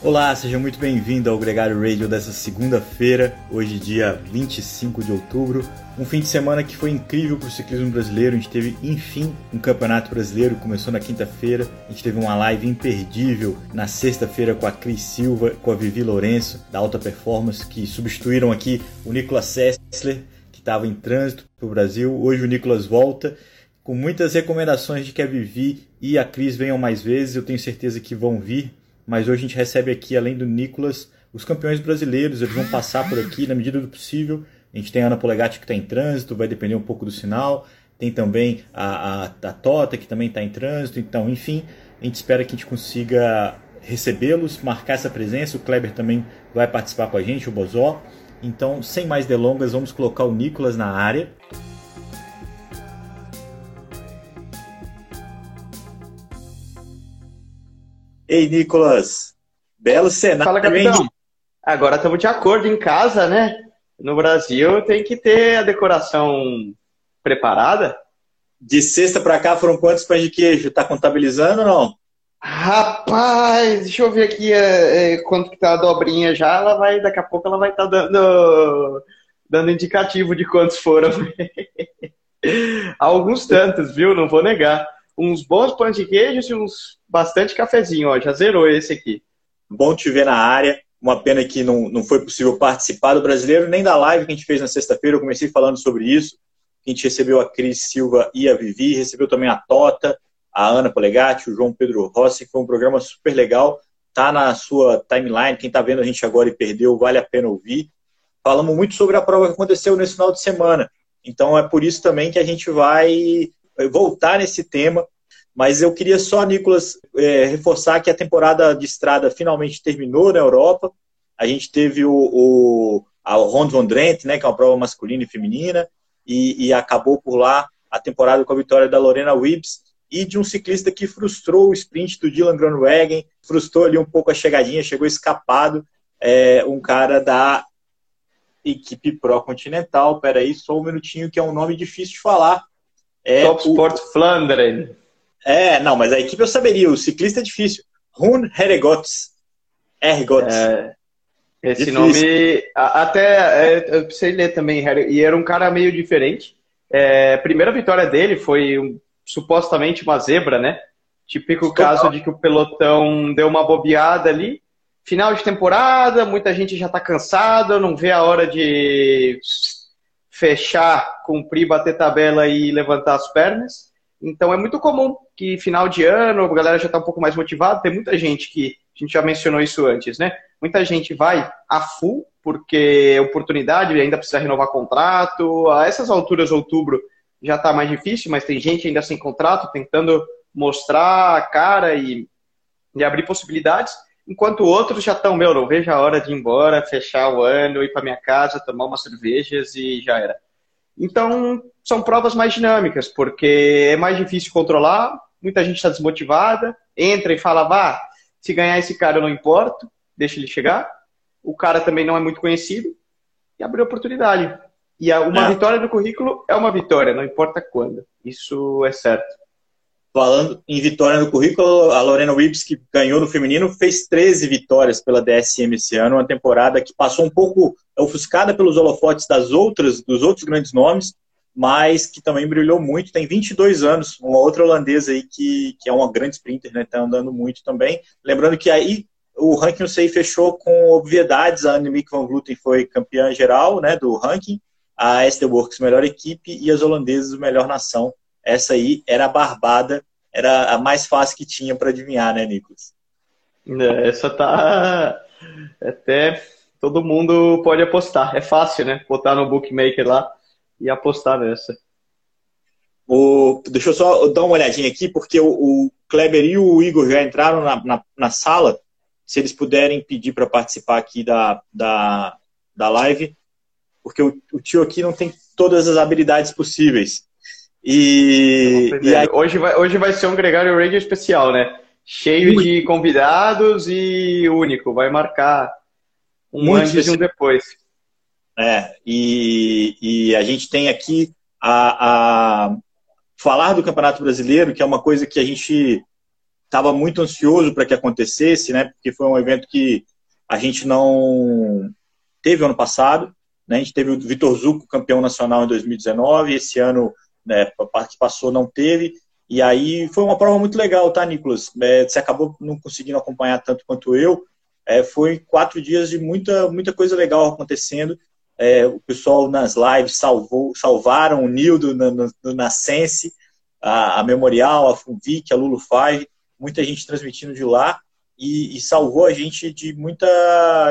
Olá, seja muito bem-vindo ao Gregário Radio dessa segunda-feira, hoje dia 25 de outubro. Um fim de semana que foi incrível para o ciclismo brasileiro. A gente teve, enfim, um campeonato brasileiro. Começou na quinta-feira. A gente teve uma live imperdível na sexta-feira com a Cris Silva, com a Vivi Lourenço, da Alta Performance, que substituíram aqui o Nicolas Sessler, que estava em trânsito para o Brasil. Hoje o Nicolas volta com muitas recomendações de que a Vivi e a Cris venham mais vezes. Eu tenho certeza que vão vir mas hoje a gente recebe aqui, além do Nicolas, os campeões brasileiros. Eles vão passar por aqui na medida do possível. A gente tem a Ana Polegatti que está em trânsito, vai depender um pouco do sinal. Tem também a, a, a Tota que também está em trânsito. Então, enfim, a gente espera que a gente consiga recebê-los, marcar essa presença. O Kleber também vai participar com a gente, o Bozó. Então, sem mais delongas, vamos colocar o Nicolas na área. Ei, Nicolas, belo cenário. Fala, capitão. Agora estamos de acordo em casa, né? No Brasil tem que ter a decoração preparada. De sexta para cá foram quantos pães de queijo? Tá contabilizando ou não? Rapaz, deixa eu ver aqui é, é, quanto que tá a dobrinha já. Ela vai, daqui a pouco ela vai estar tá dando, dando indicativo de quantos foram. Alguns tantos, viu? Não vou negar uns bons pães de queijo e uns bastante cafezinho, ó. Já zerou esse aqui. Bom te ver na área. Uma pena que não, não foi possível participar do brasileiro, nem da live que a gente fez na sexta-feira. Eu comecei falando sobre isso. A gente recebeu a Cris Silva e a Vivi, recebeu também a Tota, a Ana Polegatti, o João Pedro Rossi. Foi um programa super legal. Tá na sua timeline. Quem tá vendo a gente agora e perdeu, vale a pena ouvir. Falamos muito sobre a prova que aconteceu nesse final de semana. Então é por isso também que a gente vai voltar nesse tema. Mas eu queria só, Nicolas, é, reforçar que a temporada de estrada finalmente terminou na Europa. A gente teve o, o a Ronde van Drenthe, né, que é uma prova masculina e feminina, e, e, acabou por lá a temporada com a vitória da Lorena Wibbs e de um ciclista que frustrou o sprint do Dylan Groenewegen, frustrou ali um pouco a chegadinha, chegou escapado, é, um cara da equipe Pro Continental. Peraí, só um minutinho, que é um nome difícil de falar. É Top o... É, não, mas a equipe eu saberia. O ciclista é difícil. Run Heregots. Ergots. É, esse difícil. nome. Até. É, eu precisei ler também. E era um cara meio diferente. É, a primeira vitória dele foi um, supostamente uma zebra, né? Típico caso de que o pelotão deu uma bobeada ali. Final de temporada, muita gente já tá cansada, não vê a hora de fechar, cumprir, bater tabela e levantar as pernas. Então é muito comum que final de ano a galera já está um pouco mais motivada. Tem muita gente que, a gente já mencionou isso antes, né? Muita gente vai a full, porque é oportunidade, ainda precisa renovar contrato. A essas alturas, outubro, já está mais difícil, mas tem gente ainda sem contrato, tentando mostrar a cara e, e abrir possibilidades. Enquanto outros já estão, meu, não vejo a hora de ir embora, fechar o ano, ir para minha casa, tomar umas cervejas e já era. Então, são provas mais dinâmicas, porque é mais difícil controlar, muita gente está desmotivada, entra e fala, vá, se ganhar esse cara eu não importo, deixa ele chegar. O cara também não é muito conhecido e abriu oportunidade. E uma é. vitória no currículo é uma vitória, não importa quando. Isso é certo. Falando em vitória no currículo, a Lorena Wibbs, que ganhou no feminino, fez 13 vitórias pela DSM esse ano, uma temporada que passou um pouco ofuscada pelos holofotes das outras, dos outros grandes nomes, mas que também brilhou muito, tem 22 anos, uma outra holandesa aí que, que é uma grande sprinter, né, tá andando muito também. Lembrando que aí o ranking sei fechou com obviedades, a Annemiek van Vleuten foi campeã geral, né, do ranking, a Esther Works melhor equipe e as holandesas melhor nação. Essa aí era a barbada era a mais fácil que tinha para adivinhar, né, Nicolas? É, essa tá até todo mundo pode apostar. É fácil, né? Botar no bookmaker lá e apostar nessa. O, deixa eu só dar uma olhadinha aqui, porque o, o Kleber e o Igor já entraram na, na, na sala. Se eles puderem pedir para participar aqui da, da, da live, porque o, o tio aqui não tem todas as habilidades possíveis. E, e aí... hoje, vai, hoje vai ser um Gregário Radio especial, né? Cheio Muito. de convidados e único. Vai marcar um Muito antes especial. e um depois. É, e, e a gente tem aqui a, a falar do Campeonato Brasileiro, que é uma coisa que a gente estava muito ansioso para que acontecesse, né? Porque foi um evento que a gente não teve ano passado. Né? A gente teve o Vitor Zuco, campeão nacional em 2019. Esse ano, né, a parte que passou, não teve. E aí foi uma prova muito legal, tá, Nicolas? É, você acabou não conseguindo acompanhar tanto quanto eu. É, foi quatro dias de muita, muita coisa legal acontecendo. É, o pessoal nas lives salvou, salvaram o Nildo no, no Nascense, a, a, Memorial, a Funvic, a Lulu Five, muita gente transmitindo de lá e, e salvou a gente de muita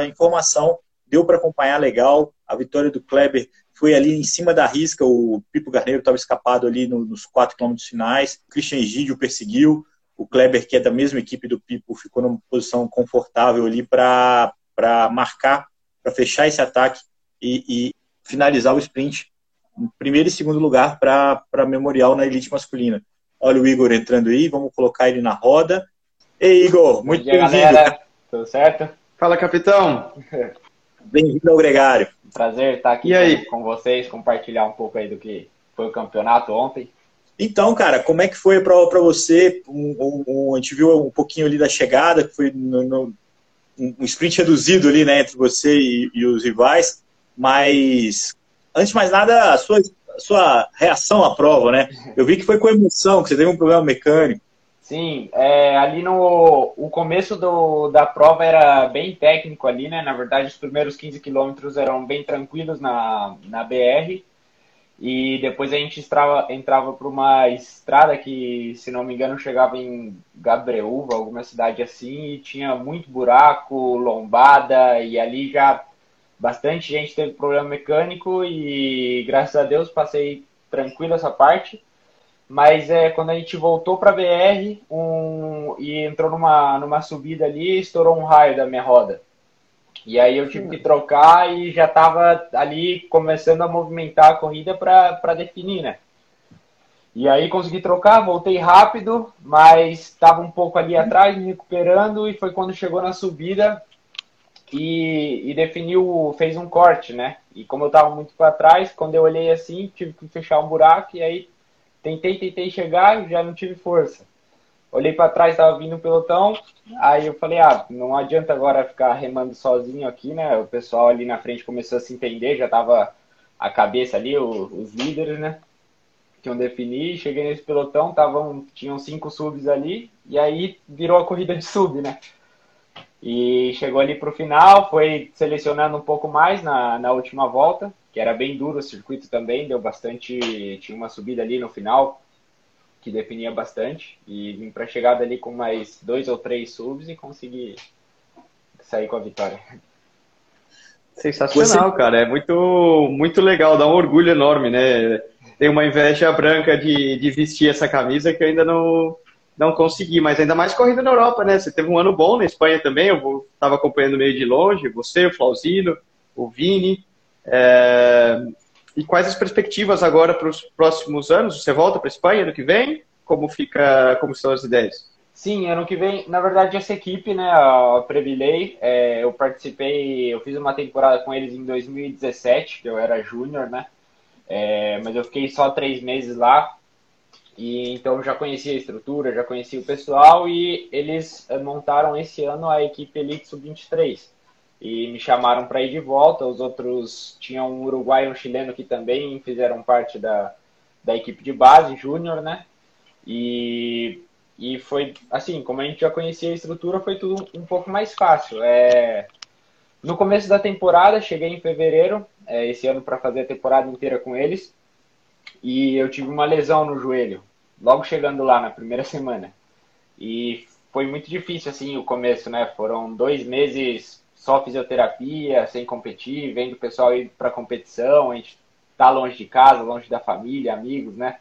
informação. Deu para acompanhar legal. A vitória do Kleber foi ali em cima da risca, o Pipo Garneiro estava escapado ali nos 4 quilômetros finais, o Christian Egídio perseguiu, o Kleber, que é da mesma equipe do Pipo, ficou numa posição confortável ali para marcar, para fechar esse ataque e, e, finalizar o sprint em primeiro e segundo lugar para Memorial na elite masculina. Olha o Igor entrando aí, vamos colocar ele na roda. Ei, Igor, muito bem-vindo. Tudo certo? Fala, capitão. Bem-vindo ao Gregário. Prazer estar aqui com, com, vocês, compartilhar um pouco aí do que foi o campeonato ontem. Então, cara, como é que foi a prova para você? Um, um, a gente viu um pouquinho ali da chegada, que foi no, no, um sprint reduzido ali, né, entre você e, e, os rivais, mas antes de mais nada, a sua, a sua reação à prova, né? Eu vi que foi com emoção, que você teve um problema mecânico. Sim, é, ali no o começo do, da prova era bem técnico ali, né? Na verdade, os primeiros 15 quilômetros eram bem tranquilos na, na BR. E depois a gente entrava, entrava para uma estrada que, se não me engano, chegava em Gabriúva, alguma cidade assim, e tinha muito buraco, lombada, e ali já bastante gente teve problema mecânico e graças a Deus passei tranquilo essa parte. Mas é, quando a gente voltou para BR um, e entrou numa, numa subida ali, estourou um raio da minha roda. E aí eu tive que trocar e já estava ali começando a movimentar a corrida para definir, né? E aí consegui trocar, voltei rápido, mas estava um pouco ali atrás, me recuperando, e foi quando chegou na subida e, e definiu, fez um corte, né? E como eu estava muito para trás, quando eu olhei assim, tive que fechar um buraco, e aí Tentei, tentei chegar, já não tive força. Olhei para trás, estava vindo um pelotão. Aí eu falei, ah, não adianta agora ficar remando sozinho aqui, né? O pessoal ali na frente começou a se entender, já tava a cabeça ali, os líderes, né? Que iam definir. Cheguei nesse pelotão, tavam, tinham cinco subs ali, e aí virou a corrida de sub, né? E chegou ali para o final, foi selecionando um pouco mais na, na última volta que era bem duro o circuito também, deu bastante, tinha uma subida ali no final que definia bastante e vim para a chegada ali com mais dois ou três subs e consegui sair com a vitória. Sensacional, Você... cara, é muito muito legal, dá um orgulho enorme, né? Tem uma inveja branca de, de vestir essa camisa que eu ainda não não consegui, mas ainda mais correndo na Europa, né? Você teve um ano bom na Espanha também, eu estava acompanhando meio de longe, você, o Flauzino, o Vini, é... E quais as perspectivas agora para os próximos anos? Você volta para a Espanha ano que vem? Como fica, como estão as ideias? Sim, ano que vem, na verdade, essa equipe, né, a Previlei, é, eu participei, eu fiz uma temporada com eles em 2017, que eu era júnior, né, é, mas eu fiquei só três meses lá, e então já conhecia a estrutura, já conhecia o pessoal, e eles montaram esse ano a equipe Elite Sub-23 e me chamaram para ir de volta. Os outros tinham um uruguaio e um chileno que também fizeram parte da, da equipe de base, júnior, né? E, e foi assim, como a gente já conhecia a estrutura, foi tudo um pouco mais fácil. É, no começo da temporada, cheguei em fevereiro, é, esse ano, para fazer a temporada inteira com eles, e eu tive uma lesão no joelho, logo chegando lá na primeira semana. E foi muito difícil, assim, o começo, né? Foram dois meses só fisioterapia, sem competir, vendo o pessoal ir para competição, a gente tá longe de casa, longe da família, amigos, né?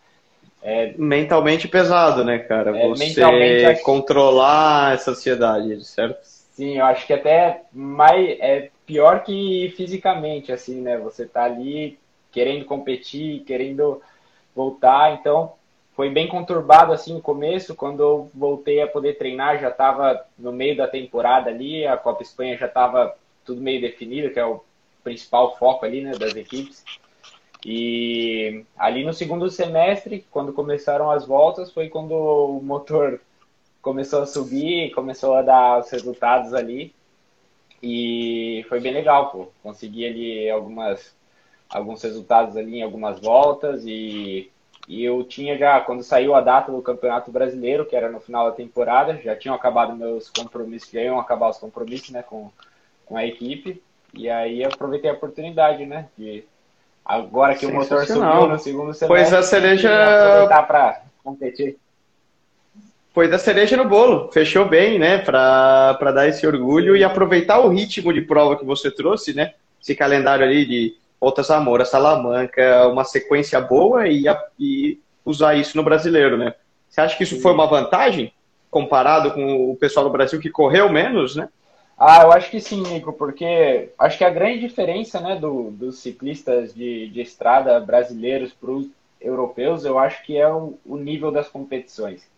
É... Mentalmente pesado, né, cara? É, Você acho... controlar essa ansiedade, certo? Sim, eu acho que até mais é pior que fisicamente, assim, né? Você tá ali querendo competir, querendo voltar, então foi bem conturbado assim o começo. Quando eu voltei a poder treinar, já estava no meio da temporada ali, a Copa Espanha já estava tudo meio definido, que é o principal foco ali né, das equipes. E ali no segundo semestre, quando começaram as voltas, foi quando o motor começou a subir, começou a dar os resultados ali. E foi bem legal, pô. Consegui ali algumas, alguns resultados ali em algumas voltas e, e eu tinha já, quando saiu a data do Campeonato Brasileiro, que era no final da temporada, já tinham acabado meus compromissos, já iam acabar os compromissos, né, com, com a equipe. E aí aproveitei a oportunidade, né, de agora que o motor subiu no segundo semestre, pois a cereja aproveitar para competir foi da cereja no bolo. Fechou bem, né? Para dar esse orgulho e aproveitar o ritmo de prova que você trouxe, né? Esse calendário ali de Volta Zamora, Salamanca, uma sequência boa e, e usar isso no brasileiro, né? Você acha que isso foi uma vantagem comparado com o pessoal do Brasil que correu menos, né? Ah, eu acho que sim, Nico, porque acho que a grande diferença né, do, dos ciclistas de, de estrada brasileiros para os europeus, eu acho que é o, o nível das competições.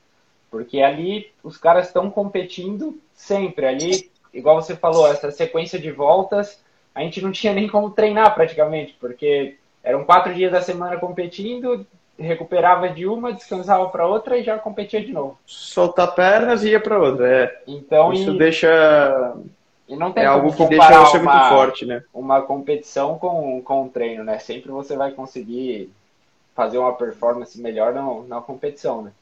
Porque ali os caras estão competindo sempre. Ali, igual você falou, essa sequência de voltas, a gente não tinha nem como treinar praticamente, porque eram quatro dias da semana competindo, recuperava de uma, descansava para outra e já competia de novo. Soltar pernas e ia para outra. É. Então, isso e... deixa e não tem é algo que deixa você uma, muito forte, né? Uma competição com, com um treino, né? Sempre você vai conseguir fazer uma performance melhor na, na competição, né?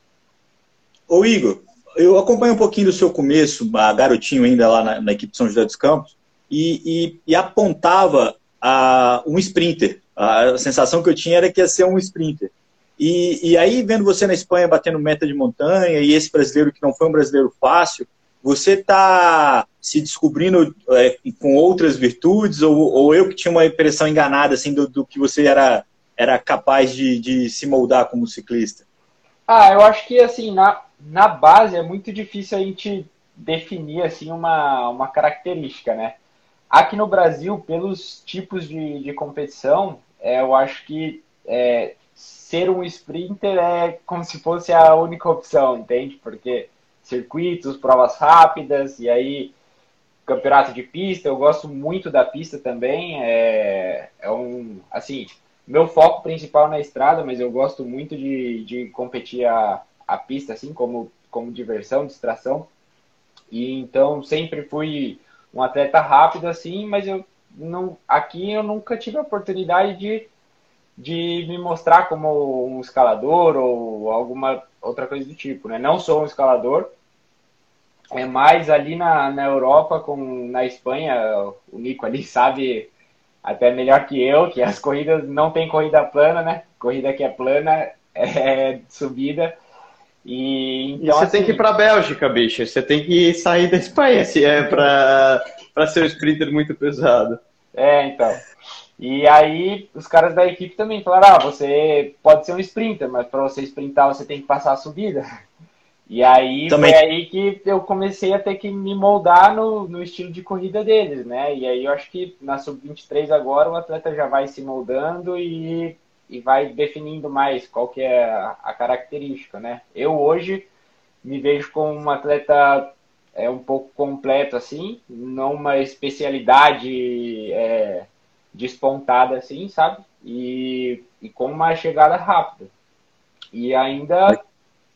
Ô Igor, eu acompanho um pouquinho do seu começo, garotinho ainda lá na, na equipe São José dos Campos, e, e, e apontava a, um sprinter. A sensação que eu tinha era que ia ser um sprinter. E, e aí, vendo você na Espanha batendo meta de montanha, e esse brasileiro que não foi um brasileiro fácil, você está se descobrindo é, com outras virtudes, ou, ou, eu que tinha uma impressão enganada assim, do, do que você era, era capaz de, de se moldar como ciclista? Ah, eu acho que assim, na, na base é muito difícil a gente definir assim uma, uma característica, né? Aqui no Brasil, pelos tipos de, de competição, é, eu acho que é, ser um sprinter é como se fosse a única opção, entende? Porque circuitos, provas rápidas, e aí campeonato de pista, eu gosto muito da pista também. É, é um, assim, meu foco principal na estrada, mas eu gosto muito de, de competir a, a pista, assim, como, como diversão, distração. E então sempre fui um atleta rápido, assim, mas eu não, aqui eu nunca tive a oportunidade de, de me mostrar como um escalador ou alguma outra coisa do tipo, né? Não sou um escalador, é mais ali na, na Europa, com, na Espanha, o Nico ali sabe até melhor que eu, que as corridas não tem corrida plana, né? Corrida que é plana é subida. E, então, e você assim, tem que ir para a Bélgica, bicho. Você tem que sair da Espanha se é para ser um sprinter muito pesado. É, então. E aí os caras da equipe também falaram: ah, você pode ser um sprinter, mas para você sprintar você tem que passar a subida. E aí Também... foi aí que eu comecei a ter que me moldar no, no estilo de corrida deles, né? E aí eu acho que na sub-23 agora o atleta já vai se moldando e, e vai definindo mais qual que é a, característica, né? Eu hoje me vejo como um atleta é um pouco completo assim, não uma especialidade é, despontada assim, sabe? E, e com uma chegada rápida. E ainda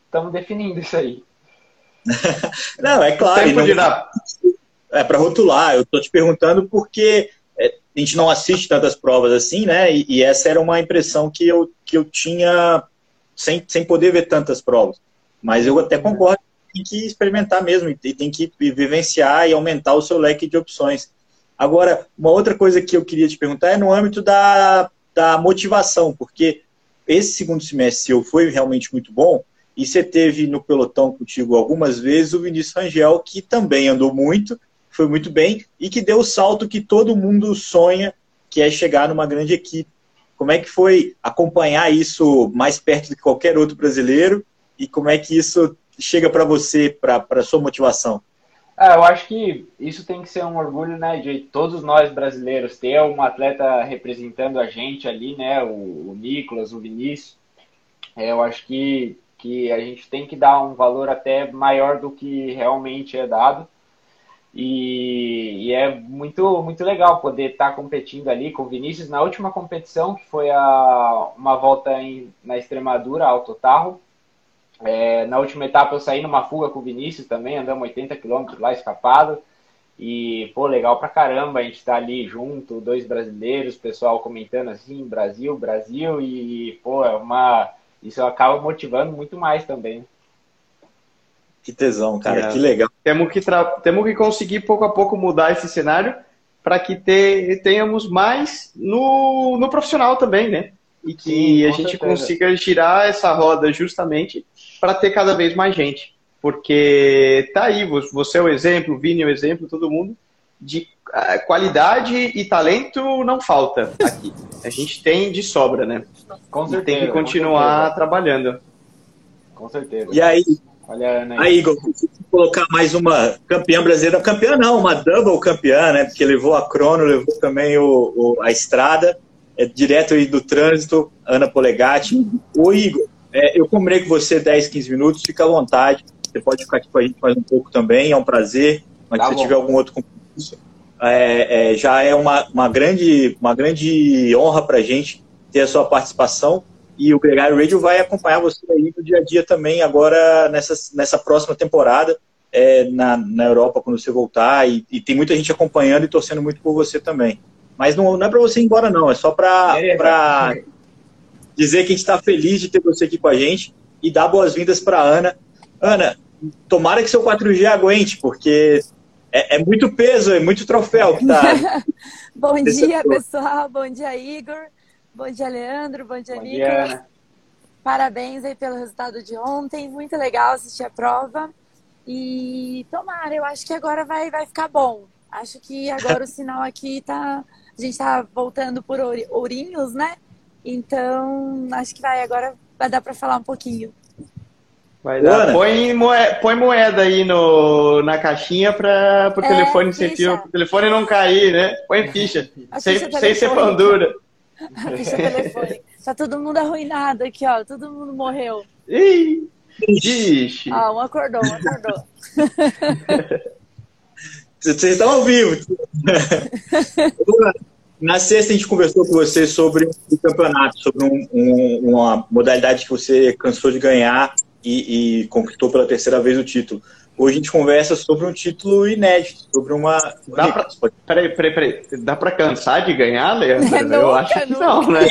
estamos definindo isso aí. não, é claro. Tempo não... É para rotular. Eu estou te perguntando porque a gente não assiste tantas provas assim, né? E, e, essa era uma impressão que eu, que eu tinha sem, sem poder ver tantas provas. Mas eu até concordo que tem que experimentar mesmo e tem que vivenciar e aumentar o seu leque de opções. Agora, uma outra coisa que eu queria te perguntar é no âmbito da, da motivação, porque esse segundo semestre seu foi realmente muito bom, e você teve no pelotão contigo algumas vezes o Vinícius Rangel, que também andou muito, foi muito bem e que deu o salto que todo mundo sonha, que é chegar numa grande equipe. Como é que foi acompanhar isso mais perto do que qualquer outro brasileiro e como é que isso chega para você, para a sua motivação? É, eu acho que isso tem que ser um orgulho, né, de todos nós brasileiros ter um atleta representando a gente ali, né, o, o Nicolas, o Vinícius. É, eu acho que que a gente tem que dar um valor até maior do que realmente é dado. E, e, é muito, muito legal poder estar tá competindo ali com o Vinícius na última competição, que foi a, uma volta em, na Extremadura, Alto Tarro. É, na última etapa eu saí numa fuga com o Vinícius também, andamos 80 km lá escapado. E, pô, legal pra caramba a gente tá ali junto, dois brasileiros, pessoal comentando assim, Brasil, Brasil, e, pô, é uma. Isso acaba motivando muito mais também. Que tesão, cara, é. que legal. Temos que, tra... Temos que conseguir pouco a pouco mudar esse cenário para que te... tenhamos mais no, no profissional também, né? E que Sim, a gente certeza. consiga girar essa roda justamente para ter cada vez mais gente. Porque tá aí, você é o exemplo, o Vini é o exemplo, todo mundo, de ah, qualidade e talento não falta aqui. A gente tem de sobra, né? Com certeza. E tem que continuar trabalhando. Com certeza. E aí, Olha Ana aí. Aí, Igor, colocar mais uma campeã brasileira. Campeã não, uma double campeã, né? Porque levou a crono, levou também o, o a estrada. É direto aí do trânsito, Ana Polegatti. O Igor, é, eu combinei com você 10, 15 minutos, fica à vontade. Você pode ficar aqui com a gente mais um pouco também, é um prazer. Mas tá se você tiver algum outro compromisso, é, é, já é uma, uma, grande, uma grande honra para a gente ter a sua participação. E o Gregário Radio vai acompanhar você aí no dia a dia também, agora nessa, nessa próxima temporada, é, na, na Europa, quando você voltar. E, e, tem muita gente acompanhando e torcendo muito por você também. Mas não, não é para você ir embora, não. É só para é, dizer que a gente está feliz de ter você aqui com a gente e dar boas-vindas para Ana. Ana, tomara que seu 4G aguente, porque é, é muito peso, é muito troféu que tá. Bom dia, pessoal. Bom dia, Igor. Bom dia, Leandro. Bom dia, Bom Nicolas. Dia, Parabéns aí pelo resultado de ontem. Muito legal assistir a prova. E tomara, eu acho que agora vai, vai ficar bom. Acho que agora o sinal aqui tá. A gente tá voltando por Ourinhos, né? Então, acho que vai, agora vai dar para falar um pouquinho. Vai dar. Põe moeda, põe moeda aí no, na caixinha para o é, telefone sentir, o telefone não cair, né? Põe ficha. sem, sem ser pandura. A ficha telefone. Tá todo mundo arruinado aqui, ó. Todo mundo morreu. Ih! Ixi. Ah, um acordou, um acordou. Vocês estão ao vivo. Na sexta a gente conversou com você sobre o campeonato, sobre um, um, uma modalidade que você cansou de ganhar e, e, conquistou pela terceira vez o título. Hoje a gente conversa sobre um título inédito, sobre uma. Dá pra... Peraí, peraí, peraí. Dá pra cansar de ganhar, Leandro? É, Eu acho que não, né?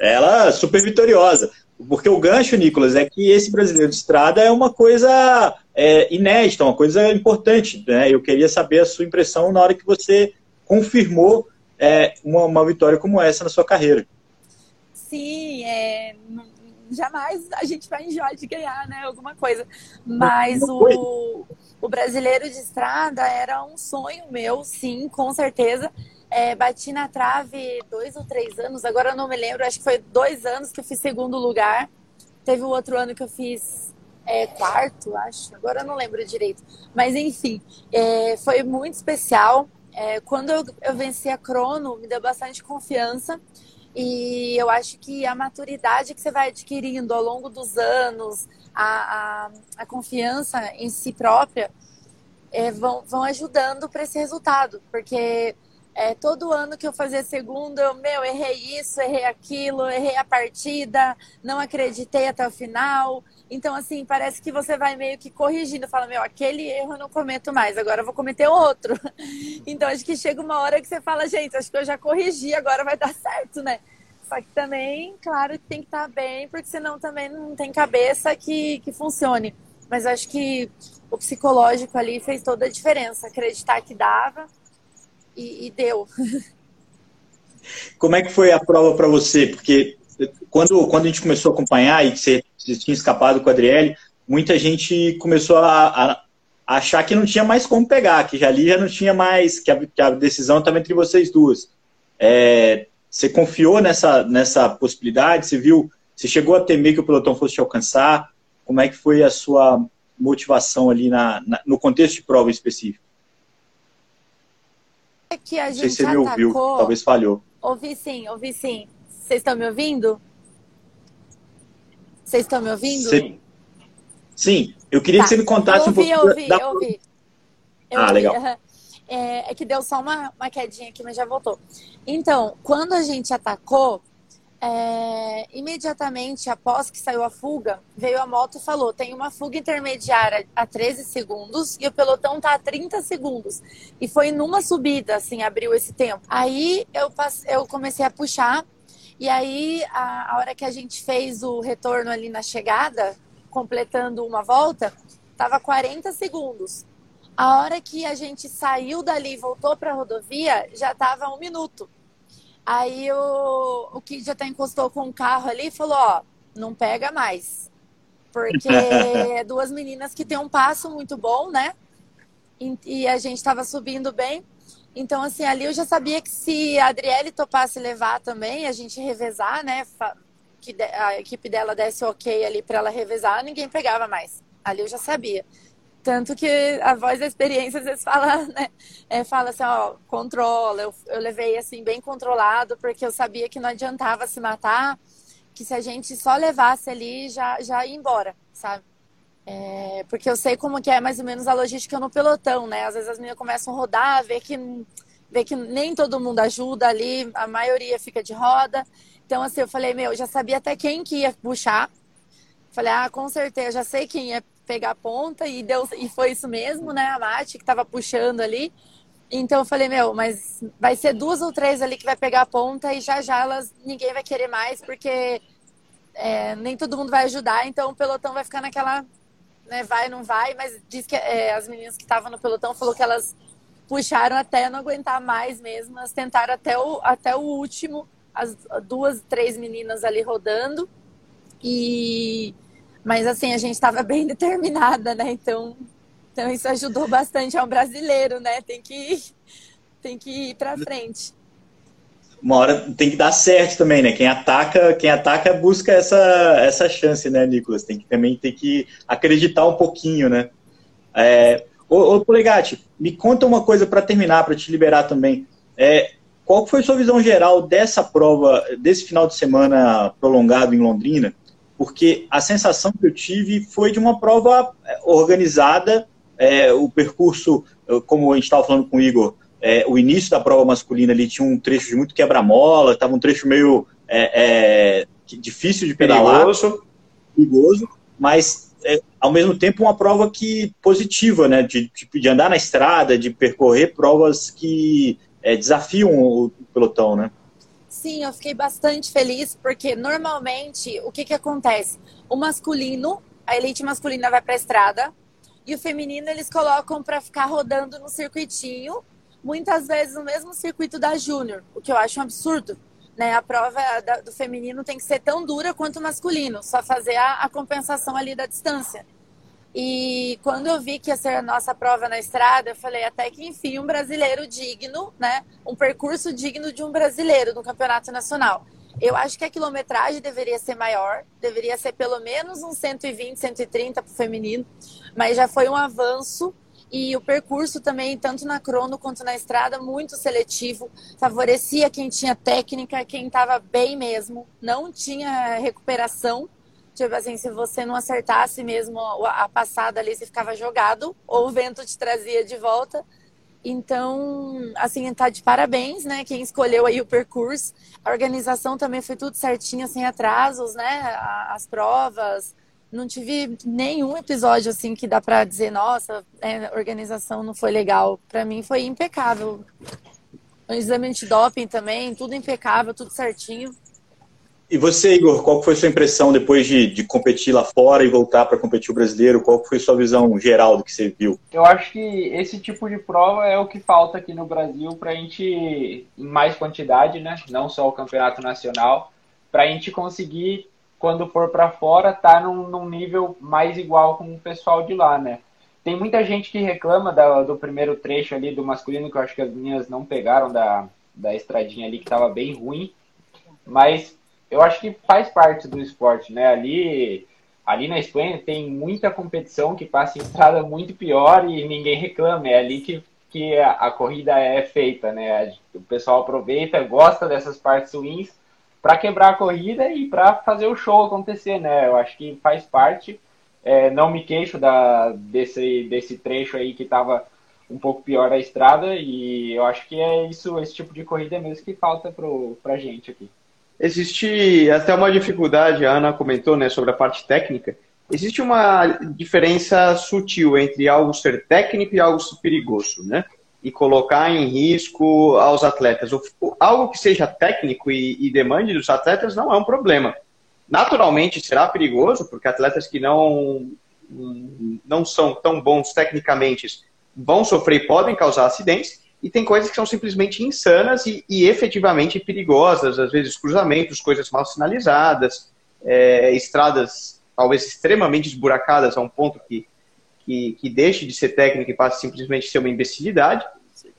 Ela super vitoriosa. Porque o gancho, Nicolas, é que esse brasileiro de estrada é uma coisa é, inédita, uma coisa importante. Né? Eu queria saber a sua impressão na hora que você confirmou é, uma, uma vitória como essa na sua carreira. Sim, é, jamais a gente vai enjoar de ganhar, né? Alguma coisa. Mas o, o brasileiro de estrada era um sonho meu, sim, com certeza. É, bati na trave dois ou três anos, agora eu não me lembro, acho que foi dois anos que eu fiz segundo lugar. Teve o outro ano que eu fiz é, quarto, acho, agora eu não lembro direito. Mas enfim, é, foi muito especial. É, quando eu, eu venci a crono, me deu bastante confiança. E eu acho que a maturidade que você vai adquirindo ao longo dos anos, a, a, a confiança em si própria, é, vão, vão ajudando para esse resultado. Porque é, todo ano que eu fazia segunda, eu, meu, errei isso, errei aquilo, errei a partida, não acreditei até o final. Então, assim, parece que você vai meio que corrigindo, fala, meu, aquele erro eu não cometo mais, agora eu vou cometer outro. Então, acho que chega uma hora que você fala, gente, acho que eu já corrigi, agora vai dar certo, né? Só que também, claro, tem que estar bem, porque senão também não tem cabeça que, que funcione. Mas acho que o psicológico ali fez toda a diferença. Acreditar que dava e, e deu. Como é que foi a prova para você? Porque quando, quando a gente começou a acompanhar e você, você tinha escapado com a Adriele, muita gente começou a, a, achar que não tinha mais como pegar, que já ali já não tinha mais, que a, que a decisão estava entre vocês duas. É, você confiou nessa, nessa possibilidade? Você viu, você chegou a temer que o pelotão fosse te alcançar? Como é que foi a sua motivação ali na, na no contexto de prova específico? É que a gente não sei se você atacou... me ouviu, talvez falhou. Ouvi sim, ouvi sim. Vocês estão me ouvindo? Vocês estão me ouvindo? Sim. Sim, eu queria tá. que você me contasse ouvi, um pouco. Eu ouvi, da... eu ouvi. Eu ah, ouvi. legal. É, é, que deu só uma, uma quedinha aqui, mas já voltou. Então, quando a gente atacou, é, imediatamente após que saiu a fuga, veio a moto e falou: tem uma fuga intermediária a 13 segundos e o pelotão tá a 30 segundos. E foi numa subida, assim, abriu esse tempo. Aí eu, passei, eu comecei a puxar, e aí a, a hora que a gente fez o retorno ali na chegada, completando uma volta, tava 40 segundos. A hora que a gente saiu dali e voltou para a rodovia, já tava um minuto. Aí o, o Kid até encostou com um carro ali e falou, ó, não pega mais. Porque é duas meninas que têm um passo muito bom, né? E, e a gente estava subindo bem. Então, assim, ali eu já sabia que se a Adriele topasse levar também, a gente revezar, né? Que a equipe dela desse ok ali para ela revezar, ninguém pegava mais. Ali eu já sabia. Tanto que a voz da experiência às vezes fala, né? É, fala assim, ó, controla. Eu, eu levei assim bem controlado, porque eu sabia que não adiantava se matar, que se a gente só levasse ali, já, já ia embora, sabe? É, porque eu sei como que é mais ou menos a logística no pelotão, né? Às vezes as meninas começam a rodar, vê que, vê que nem todo mundo ajuda ali, a maioria fica de roda. Então, assim, eu falei, meu, já sabia até quem que ia puxar. Falei, ah, com certeza, já sei quem ia pegar a ponta e deu e foi isso mesmo, né? A Mate que estava puxando ali. Então eu falei, meu, mas vai ser duas ou três ali que vai pegar a ponta e já já elas ninguém vai querer mais porque é, nem todo mundo vai ajudar, então o pelotão vai ficar naquela, né, vai não vai, mas diz que é, as meninas que estavam no pelotão falou que elas puxaram até não aguentar mais mesmo, elas tentaram até o, até o último, as duas, três meninas ali rodando e mas assim, a gente estava bem determinada, né? Então, então isso ajudou bastante. Um brasileiro, né? Tem que, tem que ir para frente. Uma hora tem que dar certo também, né? Quem ataca, quem ataca busca essa, essa chance, né, Nicolas? Tem que também tem que acreditar um pouquinho, né? É, ô, ô Polegatti, me conta uma coisa para terminar, para te liberar também. É, qual foi a sua visão geral dessa prova, desse final de semana prolongado em Londrina? porque a sensação que eu tive foi de uma prova é, organizada, é, o percurso, como a gente estava falando com o Igor, é, o início da prova masculina ali tinha um trecho de muito quebra-mola, estava um trecho meio é, é difícil de pedalar, perigoso, perigoso mas é, ao mesmo tempo uma prova que positiva, né, de, de andar na estrada, de percorrer provas que desafiam o pelotão, né? Sim, eu fiquei bastante feliz porque normalmente o que, que acontece? O masculino, a elite masculina vai para a estrada e o feminino eles colocam para ficar rodando no circuitinho, muitas vezes no mesmo circuito da Júnior, o que eu acho um absurdo. Né? A prova do feminino tem que ser tão dura quanto o masculino, só fazer a, a compensação ali da distância. E quando eu vi que ia ser a nossa prova na estrada, eu falei até que enfim um brasileiro digno, né? Um percurso digno de um brasileiro no campeonato nacional. Eu acho que a quilometragem deveria ser maior, deveria ser pelo menos uns 120, 130 para o feminino, mas já foi um avanço e o percurso também, tanto na crono quanto na estrada, muito seletivo, favorecia quem tinha técnica, quem estava bem mesmo, não tinha recuperação Tipo assim, se você não acertasse mesmo a passada ali, você ficava jogado, ou o vento te trazia de volta. Então, assim, tá de parabéns, né? Quem escolheu aí o percurso. A organização também foi tudo certinho, sem atrasos, né? As provas. Não tive nenhum episódio assim que dá para dizer, nossa, é, a organização não foi legal. Para mim foi impecável. O exame de doping também, tudo impecável, tudo certinho. E você, Igor, qual foi a sua impressão depois de, de competir lá fora e voltar para competir o brasileiro? Qual foi a sua visão geral do que você viu? Eu acho que esse tipo de prova é o que falta aqui no Brasil para a gente, em mais quantidade, né? não só o campeonato nacional, para a gente conseguir, quando for para fora, tá num, num, nível mais igual com o pessoal de lá, né? Tem muita gente que reclama da, do primeiro trecho ali do masculino, que eu acho que as meninas não pegaram da, da estradinha ali, que estava bem ruim. Mas eu acho que faz parte do esporte, né? Ali, ali na Espanha tem muita competição que passa em estrada muito pior e ninguém reclama. É ali que, que a, a corrida é feita, né? O pessoal aproveita, gosta dessas partes ruins para quebrar a corrida e para fazer o show acontecer, né? Eu acho que faz parte. É, não me queixo da, desse, desse trecho aí que estava um pouco pior a estrada e eu acho que é isso, esse tipo de corrida mesmo que falta para pra gente aqui. existe até uma dificuldade, a Ana comentou né, sobre a parte técnica. Existe uma diferença sutil entre algo ser técnico e algo ser perigoso, né? E colocar em risco aos atletas. Algo que seja técnico e, e demande dos atletas não é um problema. Naturalmente será perigoso, porque atletas que não, não são tão bons tecnicamente vão sofrer e podem causar acidentes, e tem coisas que são simplesmente insanas e, e efetivamente perigosas, às vezes cruzamentos, coisas mal sinalizadas, é, estradas talvez extremamente esburacadas a um ponto que, que, que deixe de ser técnica e passe simplesmente a ser uma imbecilidade.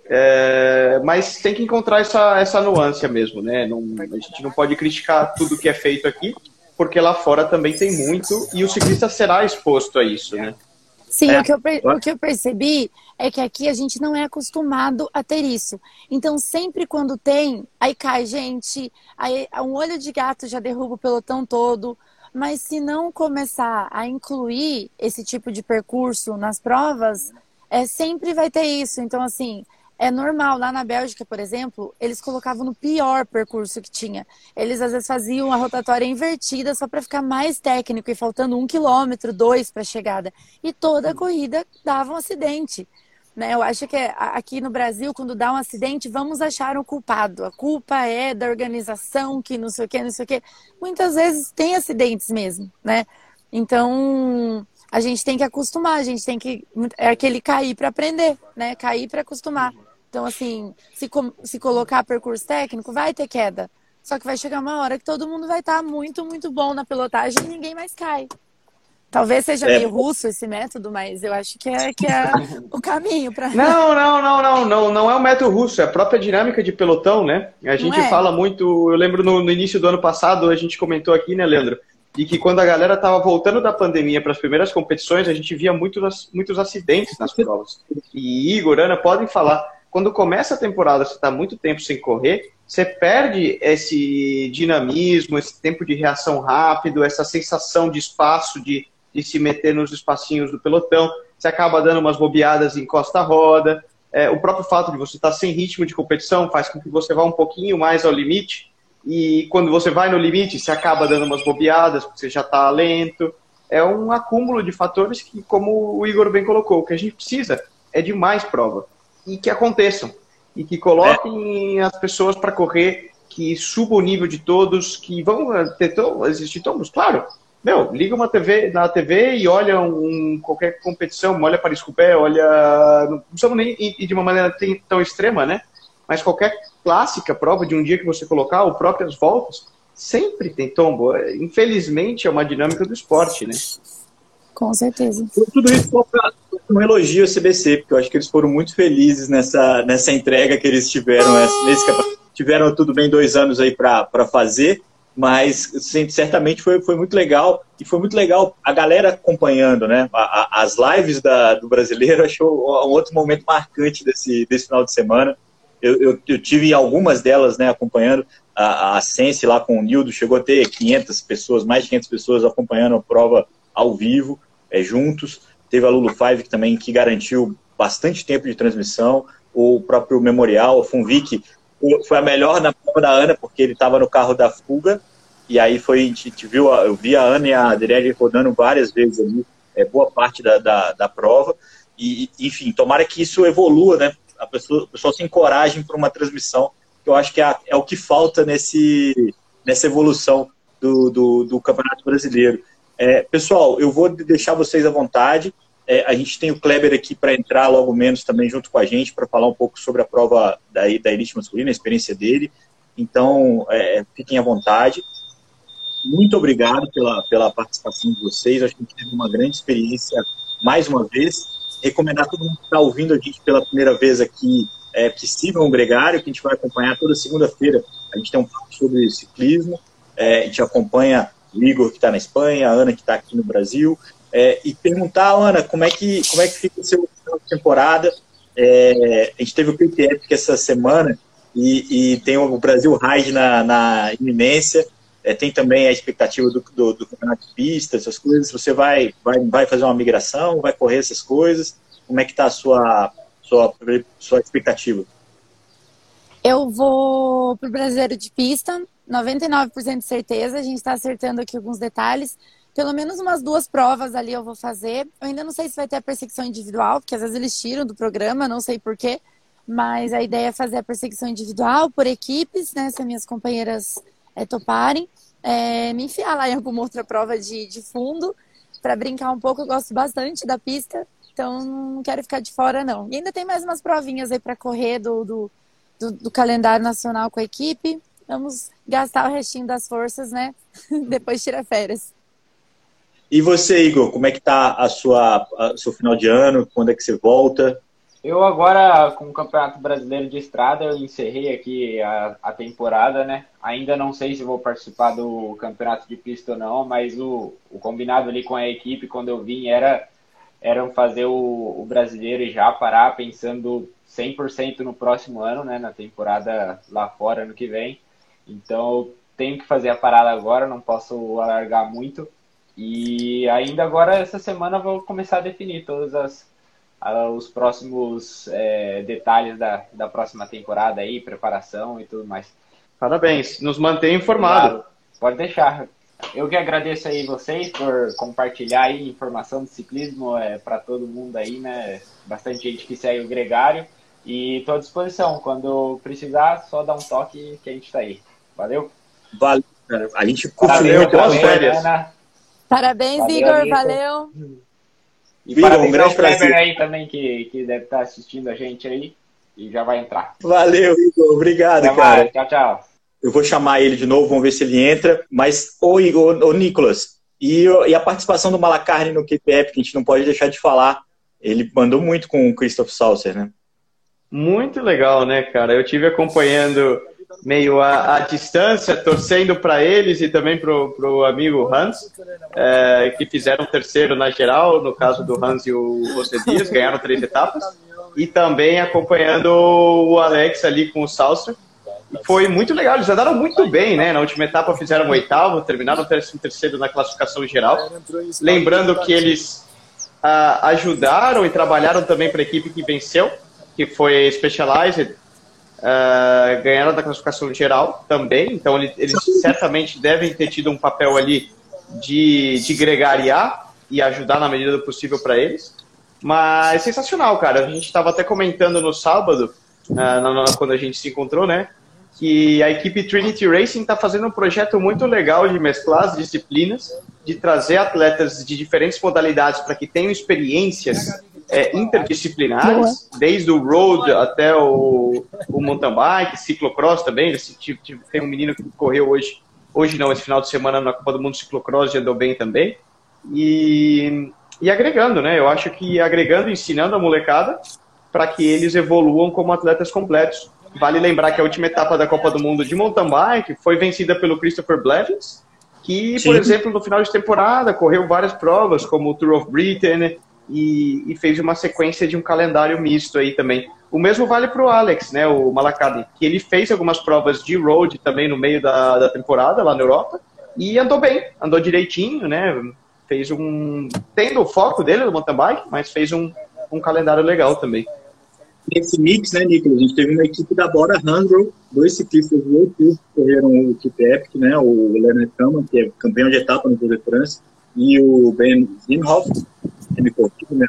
É, mas tem que encontrar essa, essa nuance mesmo, né? Não, a gente não pode criticar tudo que é feito aqui, porque lá fora também tem muito e o ciclista será exposto a isso, né? Sim, é. o, que eu, o que eu percebi é que aqui a gente não é acostumado a ter isso. Então, sempre quando tem, aí cai gente, aí um olho de gato já derruba o pelotão todo. Mas se não começar a incluir esse tipo de percurso nas provas, é, sempre vai ter isso. Então, assim, é normal. Lá na Bélgica, por exemplo, eles colocavam no pior percurso que tinha. Eles às vezes faziam a rotatória invertida só para ficar mais técnico e faltando um quilômetro, dois para a chegada. E toda a corrida dava um acidente. Né? Eu acho que é, aqui no Brasil, quando dá um acidente, vamos achar um culpado. A culpa é da organização, que não sei o que, não sei o que. Muitas vezes tem acidentes mesmo, né? Então, a gente tem que acostumar, a gente tem que. É aquele cair para aprender, né? Cair para acostumar. Então, assim, se, se colocar percurso técnico, vai ter queda. Só que vai chegar uma hora que todo mundo vai estar tá muito, muito bom na pilotagem e ninguém mais cai. Talvez seja é. meio russo esse método, mas eu acho que é, que é o caminho para. Não, não, não, não, não, não é o método russo, é a própria dinâmica de pelotão, né? A gente é? fala muito. Eu lembro no, no, início do ano passado, a gente comentou aqui, né, Leandro? De que quando a galera estava voltando da pandemia para as primeiras competições, a gente via muitos, muitos acidentes nas provas. E Igor, Ana, podem falar quando começa a temporada, você está muito tempo sem correr, você perde esse dinamismo, esse tempo de reação rápido, essa sensação de espaço, de, de se meter nos espacinhos do pelotão. Você acaba dando umas bobeadas em costa-roda. É, o próprio fato de você estar tá sem ritmo de competição faz com que você vá um pouquinho mais ao limite. E quando você vai no limite, você acaba dando umas bobeadas, porque você já está lento. É um acúmulo de fatores que, como o Igor bem colocou, o que a gente precisa é de mais prova e que aconteçam. E que coloquem é. as pessoas para correr, que suba o nível de todos, que vão ter existir todos, claro. Meu, liga uma TV na TV e olha um, qualquer competição, olha para Escupé, olha. Não precisamos nem ir de uma maneira tão extrema, né? Mas qualquer clássica prova de um dia que você colocar, ou próprias voltas, sempre tem tombo. Infelizmente é uma dinâmica do esporte, né? Com certeza. Tudo isso um elogio ao CBC, porque eu acho que eles foram muito felizes nessa, nessa entrega que eles tiveram, nesse tiveram tudo bem dois anos aí para fazer, mas certamente foi, foi muito legal e foi muito legal a galera acompanhando, né? A, a, as lives da, do brasileiro achou um outro momento marcante desse, desse final de semana. Eu, eu, eu tive algumas delas, né, acompanhando a, a Sense lá com o Nildo, chegou a ter 500 pessoas, mais de 500 pessoas acompanhando a prova ao vivo, é, juntos. Teve a Lulu Five que também que garantiu bastante tempo de transmissão. O próprio Memorial, o Funvic, foi a melhor na prova da Ana, porque ele estava no carro da fuga. E aí foi, a gente viu, eu vi a Ana e a Adriele rodando várias vezes ali, é, boa parte da, da, da, prova. E, enfim, tomara que isso evolua, né? A pessoa, a pessoa se encorajem para uma transmissão, que eu acho que é, é, o que falta nesse, nessa evolução do, do, do Campeonato Brasileiro. É, pessoal, eu vou deixar vocês à vontade. É, a gente tem o Kleber aqui para entrar logo menos também junto com a gente para falar um pouco sobre a prova da, da elite masculina, a experiência dele. Então, é, fiquem à vontade. Muito obrigado pela, pela participação de vocês. Acho que a gente teve uma grande experiência mais uma vez. Recomendar a todo mundo que está ouvindo a gente pela primeira vez aqui é, que sigam o Gregário, que a gente vai acompanhar toda segunda-feira. A gente tem um papo sobre ciclismo. É, a gente acompanha o Igor que está na Espanha, a Ana que está aqui no Brasil, é, e perguntar, Ana, como é que, como é que fica o seu temporada? É, a gente teve o PTF essa semana e, e, tem o Brasil Ride na, na iminência, é, tem também a expectativa do, do, do, campeonato de pista, essas coisas. Você vai, vai, vai fazer uma migração, vai correr essas coisas? Como é que está a sua, sua, sua expectativa? Eu vou pro brasileiro de pista, 99% de certeza. A gente está acertando aqui alguns detalhes. Pelo menos umas duas provas ali eu vou fazer. Eu ainda não sei se vai ter a perseguição individual, porque às vezes eles tiram do programa, não sei porquê. Mas a ideia é fazer a perseguição individual por equipes, né? Se as minhas companheiras é, toparem. É, me enfiar lá em alguma outra prova de, de fundo para brincar um pouco. Eu gosto bastante da pista, então não quero ficar de fora, não. E ainda tem mais umas provinhas aí para correr do, do, do, do, calendário nacional com a equipe. Vamos gastar o restinho das forças, né? Depois tira férias. E você, Igor, como é que tá a sua a seu final de ano? Quando é que você volta? Eu agora, com o Campeonato Brasileiro de Estrada, eu encerrei aqui a, a temporada, né? Ainda não sei se vou participar do Campeonato de Pista ou não, mas o, o combinado ali com a equipe, quando eu vim, era, era fazer o, o Brasileiro e já parar pensando 100% no próximo ano, né? Na temporada lá fora, ano que vem. Então, tenho que fazer a parada agora, não posso alargar muito. E ainda agora, essa semana, vou começar a definir todas as os próximos é, detalhes da, da próxima temporada aí, preparação e tudo mais. Parabéns, nos mantém informado. Claro, pode deixar. Eu que agradeço aí vocês por compartilhar aí informação de ciclismo é, para todo mundo aí, né? Bastante gente que segue o Gregário. E estou à disposição. Quando precisar, só dá um toque que a gente está aí. Valeu? Valeu, cara. A gente curte muito as férias. Parabéns, valeu, Igor. Valeu. E Viram, um grande prazer. aí também que, que deve estar assistindo a gente aí e já vai entrar. Valeu, Igor. Obrigado, Até cara. Mais. Tchau, tchau. Eu vou chamar ele de novo, vamos ver se ele entra. Mas, ô Igor, ô Nicolas, e, e a participação do Malacarne no KPF, que a gente não pode deixar de falar. Ele mandou muito com o Christoph Saucer, né? Muito legal, né, cara? Eu tive acompanhando meio à, à distância, torcendo para eles e também para o amigo Hans, é, que fizeram terceiro na geral, no caso do Hans e o José Dias, ganharam três etapas, e também acompanhando o Alex ali com o Salsa. Foi muito legal, eles andaram muito bem, né? Na última etapa fizeram oitavo, terminaram o terceiro na classificação geral. Lembrando que eles ah, ajudaram e trabalharam também para a equipe que venceu, que foi Specialized, Uh, ganharam da classificação geral também, então eles certamente devem ter tido um papel ali de, de gregariar e ajudar na medida do possível para eles. Mas sensacional, cara. A gente estava até comentando no sábado, uh, quando a gente se encontrou, né? Que a equipe Trinity Racing está fazendo um projeto muito legal de mesclar as disciplinas, de trazer atletas de diferentes modalidades para que tenham experiências é, interdisciplinares, desde o road até o, o mountain bike, ciclocross também. Tem um menino que correu hoje, hoje não, esse final de semana na Copa do Mundo Ciclocross e andou bem também. E, e agregando, né? Eu acho que agregando, ensinando a molecada para que eles evoluam como atletas completos. Vale lembrar que a última etapa da Copa do Mundo de mountain bike foi vencida pelo Christopher Blevins, que, Sim. por exemplo, no final de temporada correu várias provas, como o Tour of Britain, e, e, fez uma sequência de um calendário misto aí também. O mesmo vale para o Alex, né, o Malacadi, que ele fez algumas provas de road também no meio da, da temporada lá na Europa e andou bem, andou direitinho, né, fez um... tendo o foco dele no mountain bike, mas fez um, um calendário legal também. Esse mix, né, Nicolas? A gente teve uma equipe da Bora Handrow, dois ciclistas do que correram o Equipe Epic, né, o Leonard Kama, que é campeão de etapa no Tour de France, e o Ben Zinhoff, me corrigiu minha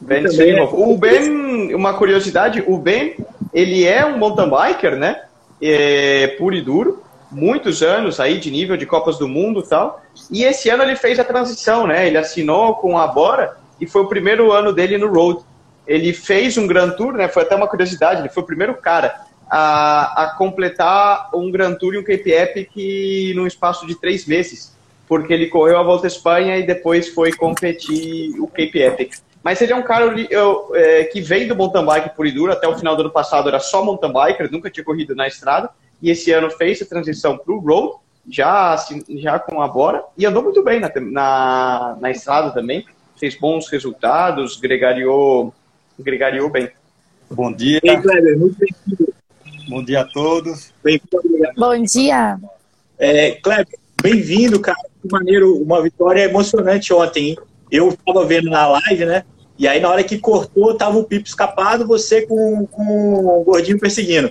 Ben Zinhoff. O Ben, uma curiosidade, o Ben, ele é um mountain biker, né? É, puro e duro, muitos anos aí de nível de Copas do Mundo e tal. E esse ano ele fez a transição, né? Ele assinou com a Bora e foi o primeiro ano dele no road. Ele fez um Grand Tour, né? Foi até uma curiosidade, ele foi o primeiro cara a, a completar um Grand Tour e um Cape Epic num espaço de três meses porque ele correu a Volta à Espanha e depois foi competir o Cape Epic. Mas ele é um cara eu, é, que veio do mountain bike por e duro, até o final do ano passado era só mountain biker, nunca tinha corrido na estrada, e esse ano fez a transição para o road, já, assim, já com a Bora, e andou muito bem na, na, na estrada também, fez bons resultados, gregariou, gregariou bem. Bom dia. Kleber, muito bem-vindo. Bom dia a todos. Bom dia. É, Kleber, bem-vindo, cara. Maneiro, uma vitória emocionante ontem. Hein? Eu estava vendo na live, né? E aí, na hora que cortou, tava o Pipo escapado, você com, com o gordinho perseguindo.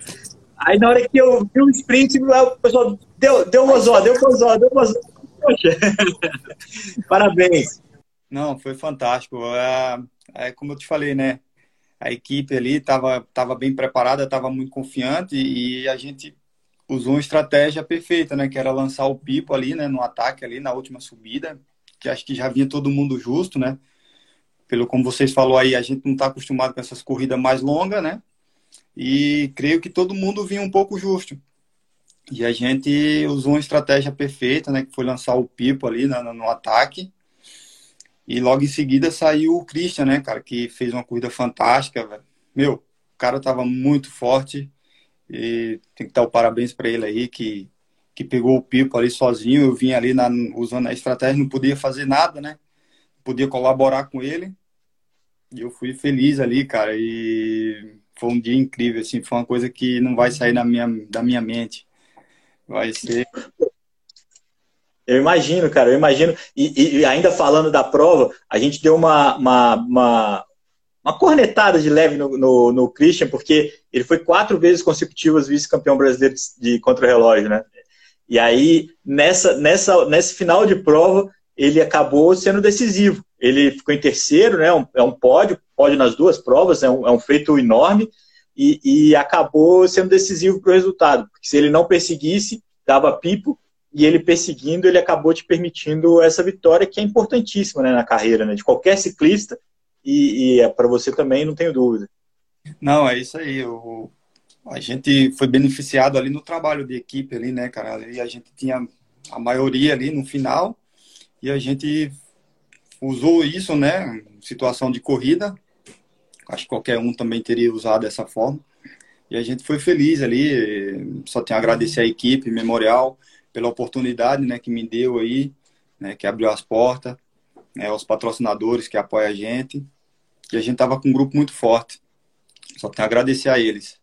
Aí, na hora que eu vi o sprint, o pessoal deu, deu mozó, deu mozó, deu mozó. Poxa, parabéns. Não, foi fantástico. É, é, como eu te falei, né? A equipe ali estava tava bem preparada, estava muito confiante e a gente usou uma estratégia perfeita, né? Que era lançar o Pipo ali, né? No ataque ali, na última subida, que acho que já vinha todo mundo justo, né? pelo como vocês falou aí, a gente não está acostumado com essas corridas mais longas, né? E creio que todo mundo vinha um pouco justo. E a gente usou uma estratégia perfeita, né? Que foi lançar o Pipo ali no, no ataque. E logo em seguida saiu o Christian, né, cara, que fez uma corrida fantástica, velho. Meu, o cara tava muito forte. E tem que dar o parabéns para ele aí, que, que pegou o Pipo ali sozinho. Eu vim ali na, usando a estratégia, não podia fazer nada, né? Podia colaborar com ele. E eu fui feliz ali, cara, e foi um dia incrível, assim, foi uma coisa que não vai sair da minha, da minha mente. Vai ser. Eu imagino, cara, eu imagino. E, e ainda falando da prova, a gente deu uma, uma, uma, uma cornetada de leve no, no, no, Christian, porque ele foi quatro vezes consecutivas vice-campeão brasileiro de, contra-relógio, né? E aí, nessa, nessa, nesse final de prova, ele acabou sendo decisivo. Ele ficou em terceiro, né? Um, é um pódio, pódio nas duas provas, é um, é um feito enorme e, e acabou sendo decisivo para o resultado. Porque se ele não perseguisse, dava pipo, e ele perseguindo, ele acabou te permitindo essa vitória que é importantíssima né, na carreira né, de qualquer ciclista e, e é para você também, não tenho dúvida. Não, é isso aí. O, a gente foi beneficiado ali no trabalho de equipe ali, né, cara? E a gente tinha a maioria ali no final e a gente usou isso, né, situação de corrida. Acho que qualquer um também teria usado dessa forma. E a gente foi feliz ali. Só tenho a agradecer a equipe, Memorial, pela oportunidade, né, que me deu aí, né, que abriu as portas, né, os patrocinadores que apoiam a gente. E a gente tava com um grupo muito forte. Só tenho a agradecer a eles.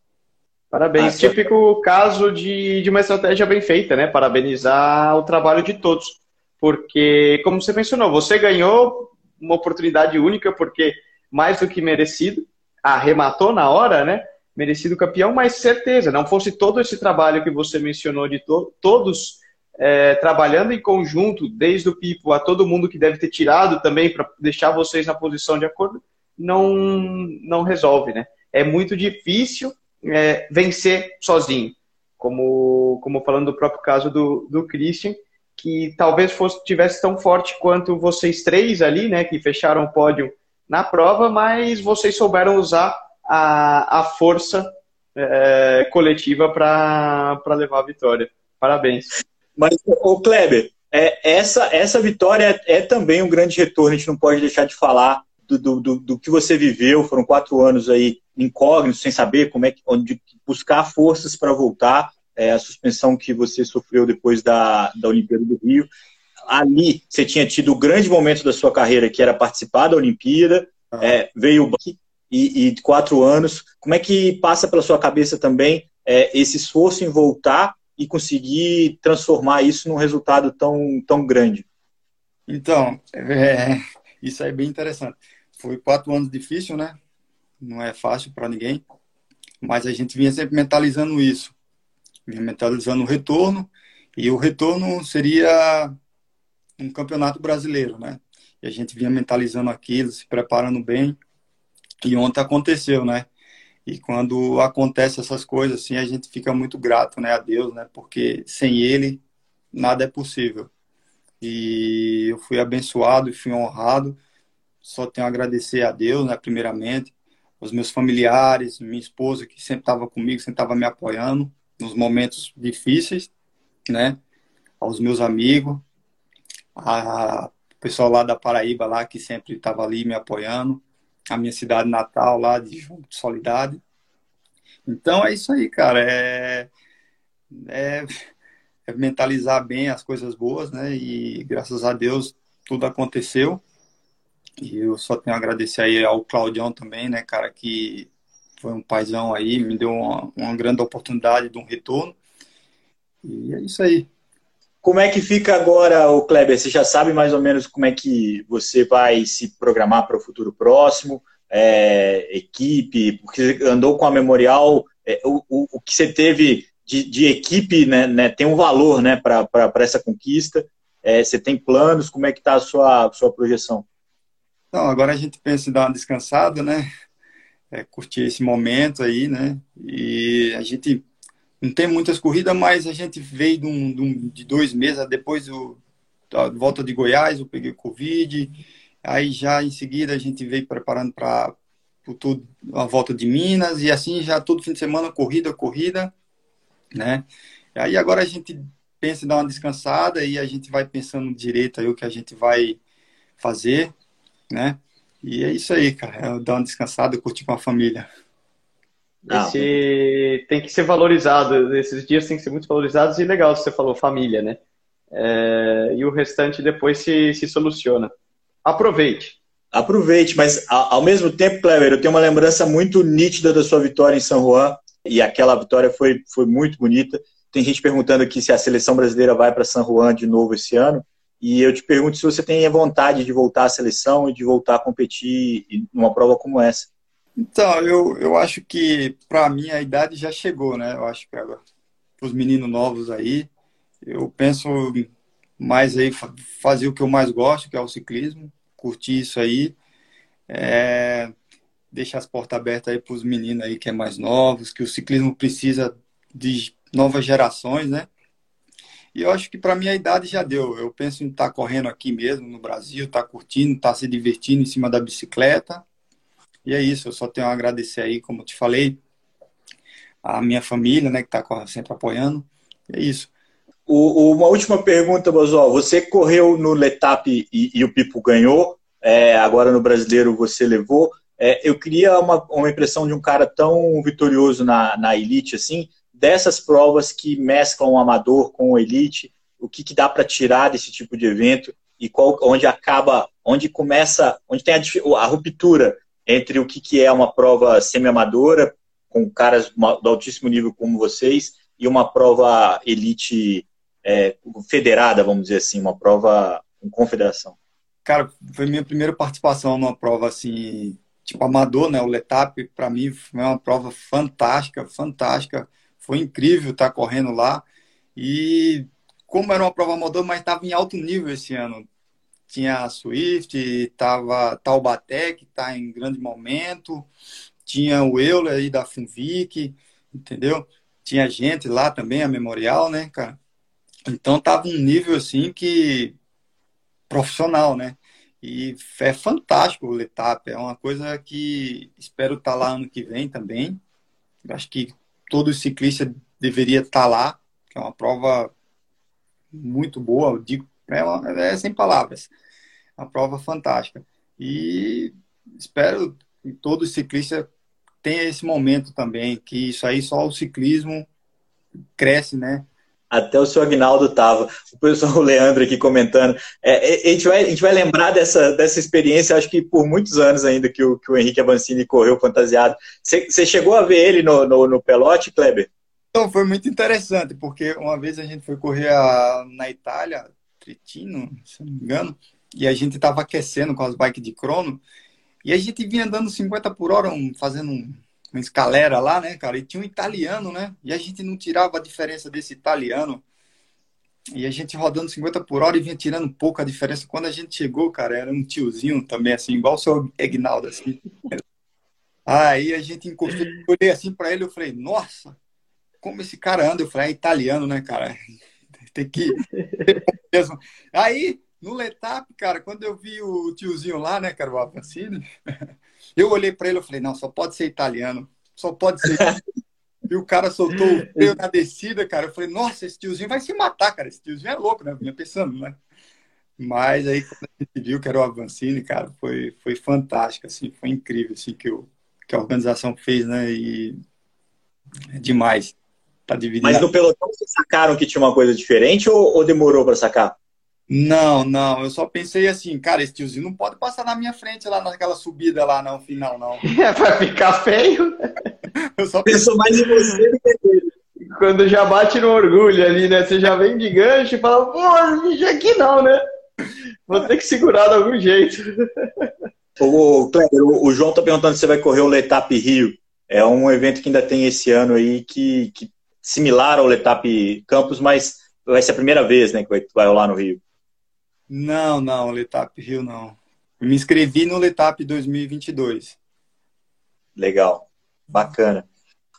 Parabéns. Ah, Típico caso de, de uma estratégia bem feita, né? Parabenizar o trabalho de todos porque, como você mencionou, você ganhou uma oportunidade única, porque mais do que merecido, arrematou na hora, né? Merecido campeão, mas certeza, não fosse todo esse trabalho que você mencionou de to todos é, trabalhando em conjunto, desde o Pipo a todo mundo que deve ter tirado também para deixar vocês na posição de acordo, não, não resolve, né? É muito difícil é, vencer sozinho, como, como falando do próprio caso do, do Christian, que talvez fosse tivesse tão forte quanto vocês três ali, né, que fecharam o pódio na prova, mas vocês souberam usar a, a força é, coletiva para levar a vitória. Parabéns. Mas, o Kleber, é, essa, essa vitória é, é, também um grande retorno, a gente não pode deixar de falar do, do, do, que você viveu, foram quatro anos aí incógnitos, sem saber como é que, onde buscar forças para voltar é, a suspensão que você sofreu depois da, da Olimpíada do Rio. Ali, você tinha tido o grande momento da sua carreira, que era participar da Olimpíada, ah. é, veio o e, e quatro anos. Como é que passa pela sua cabeça também é, esse esforço em voltar e conseguir transformar isso num resultado tão, tão grande? Então, é, isso é bem interessante. Foi quatro anos difícil, né? Não é fácil para ninguém, mas a gente vinha sempre mentalizando isso mentalizando o retorno, e o retorno seria um campeonato brasileiro, né? E a gente vinha mentalizando aquilo, se preparando bem, e ontem aconteceu, né? E quando acontece essas coisas assim, a gente fica muito grato, né, a Deus, né? Porque sem ele nada é possível. E eu fui abençoado fui honrado. Só tenho a agradecer a Deus, né, primeiramente, os meus familiares, minha esposa que sempre estava comigo, sempre estava me apoiando nos momentos difíceis, né? Aos meus amigos, a pessoal lá da Paraíba lá que sempre estava ali me apoiando, a minha cidade natal lá de Solidade. Então é isso aí, cara. É, é, é mentalizar bem as coisas boas, né? E graças a Deus tudo aconteceu. E eu só tenho a agradecer aí ao Claudião também, né, cara, que foi um paizão aí, me deu uma, uma grande oportunidade de um retorno. E é isso aí. Como é que fica agora, o Kleber? Você já sabe mais ou menos como é que você vai se programar para o futuro próximo? É, equipe, porque andou com a Memorial, é, o, o, o, que você teve de, de equipe né, né, tem um valor né, para essa conquista. É, você tem planos? Como é que está a sua, sua projeção? Então, agora a gente pensa em dar uma descansada, né? É, curtir esse momento aí, né? E a gente não tem muitas corridas, mas a gente veio de, um, de, um, de dois meses depois do, da volta de Goiás, eu peguei Covid, aí já em seguida a gente veio preparando para a volta de Minas, e assim já todo fim de semana, corrida, corrida, né? E aí agora a gente pensa em dar uma descansada e a gente vai pensando direito aí o que a gente vai fazer, né? E é isso aí, cara, é dar uma descansada, curtir com a família. Esse tem que ser valorizado. Esses dias tem que ser muito valorizados e legal, você falou família, né? É, e o restante depois se, se soluciona. Aproveite. Aproveite, mas ao mesmo tempo, Clever, eu tenho uma lembrança muito nítida da sua vitória em São Juan e aquela vitória foi, foi muito bonita. Tem gente perguntando aqui se a seleção brasileira vai para São Juan de novo esse ano. E eu te pergunto se você tem vontade de voltar à seleção e de voltar a competir numa prova como essa. Então, eu, eu acho que para mim a idade já chegou, né? Eu acho que para os meninos novos aí, eu penso mais aí fazer o que eu mais gosto, que é o ciclismo, curtir isso aí, é, deixar as portas abertas aí para os meninos aí que é mais novos, que o ciclismo precisa de novas gerações, né? E eu acho que para mim a idade já deu. Eu penso em estar tá correndo aqui mesmo no Brasil, estar tá curtindo, estar tá se divertindo em cima da bicicleta e é isso, eu só tenho a agradecer aí, como te falei, a minha família, né, que está sempre apoiando. E é isso. O, uma última pergunta, Bozó. Você correu no Letap e, e o Pipo ganhou, é, agora no Brasileiro você levou. É, eu queria uma, uma impressão de um cara tão vitorioso na, na Elite, assim, dessas provas que mesclam o amador com o Elite, o que, que dá para tirar desse tipo de evento e qual, onde acaba, onde começa, onde tem a, a ruptura entre o que, que é uma prova semi-amadora, com caras do altíssimo nível como vocês, e uma prova elite é, federada, vamos dizer assim, uma prova com confederação? Cara, foi minha primeira participação numa prova assim, tipo amador, né? O Letap, para mim, foi uma prova fantástica, fantástica. Foi incrível estar correndo lá. E como era uma prova amador, mas estava em alto nível esse ano tinha a Swift, tava Taubaté, que está em grande momento, tinha o Euler aí da Funvic, entendeu? Tinha gente lá também, a Memorial, né, cara? Então tava um nível assim que profissional, né? E é fantástico o Letap, é uma coisa que espero estar tá lá ano que vem também. Acho que todo ciclista deveria estar tá lá, que é uma prova muito boa, digo é, uma, é sem palavras. Uma prova fantástica. E espero que todo ciclista tenha esse momento também, que isso aí só o ciclismo cresce, né? Até o seu Agnaldo estava. O o Leandro aqui comentando. É, é, a, gente vai, a gente vai lembrar dessa, dessa experiência, acho que por muitos anos ainda que o, que o Henrique Avancini correu fantasiado. Você chegou a ver ele no, no, no pelote, Kleber? Então, foi muito interessante, porque uma vez a gente foi correr a, na Itália, Tretino, se não me engano, e a gente estava aquecendo com as bikes de crono, e a gente vinha andando 50 por hora, um, fazendo um, uma escalera lá, né, cara? E tinha um italiano, né? E a gente não tirava a diferença desse italiano. E a gente rodando 50 por hora e vinha tirando um pouco a diferença. Quando a gente chegou, cara, era um tiozinho também, assim, igual o seu Egnaldo, assim. Aí a gente encostou, olhei assim para ele, eu falei, nossa, como esse cara anda? Eu falei, é italiano, né, cara? Tem que. mesmo. Aí, no Letap, cara, quando eu vi o tiozinho lá, né, cara, o eu olhei para ele e falei, não, só pode ser italiano. Só pode ser. e o cara soltou o freio na descida, cara. Eu falei, nossa, esse tiozinho vai se matar, cara. Esse tiozinho é louco, né? Eu vinha pensando, né? Mas aí, quando a gente viu que era o Avancini, cara, foi, foi fantástico, assim, foi incrível, assim, que, o, que a organização fez, né? E é demais. Tá dividindo. Mas no pelotão vocês sacaram que tinha uma coisa diferente ou, ou demorou para sacar? Não, não, eu só pensei assim, cara, esse tiozinho não pode passar na minha frente lá naquela subida lá no final, não. É, vai ficar feio. Eu só pensou mais em você do que nele. quando já bate no orgulho ali, né? Você já vem de gancho e fala, pô, bicho aqui não, né? Vou ter que segurar de algum jeito. O, Kleber, o João tá perguntando se você vai correr o Letap Rio. É um evento que ainda tem esse ano aí, que, que similar ao Letap Campos, mas vai ser a primeira vez né, que vai, vai rolar no Rio. Não, não, Letap Rio não. me inscrevi no Letap 2022. Legal, bacana.